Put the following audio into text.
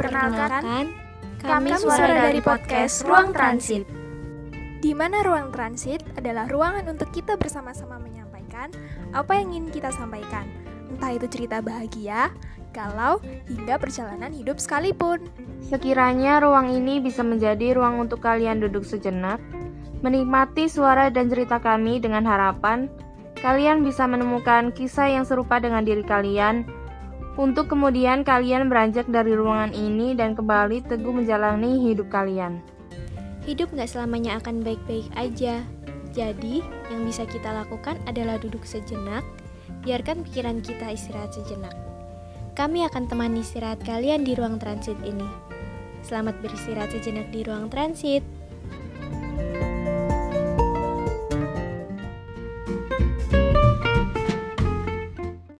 Perkenalkan, kami suara dari podcast Ruang Transit. Di mana ruang transit adalah ruangan untuk kita bersama-sama menyampaikan apa yang ingin kita sampaikan. Entah itu cerita bahagia, galau, hingga perjalanan hidup sekalipun. Sekiranya ruang ini bisa menjadi ruang untuk kalian duduk sejenak, menikmati suara dan cerita kami dengan harapan kalian bisa menemukan kisah yang serupa dengan diri kalian untuk kemudian kalian beranjak dari ruangan ini dan kembali teguh menjalani hidup kalian. Hidup gak selamanya akan baik-baik aja. Jadi, yang bisa kita lakukan adalah duduk sejenak, biarkan pikiran kita istirahat sejenak. Kami akan temani istirahat kalian di ruang transit ini. Selamat beristirahat sejenak di ruang transit.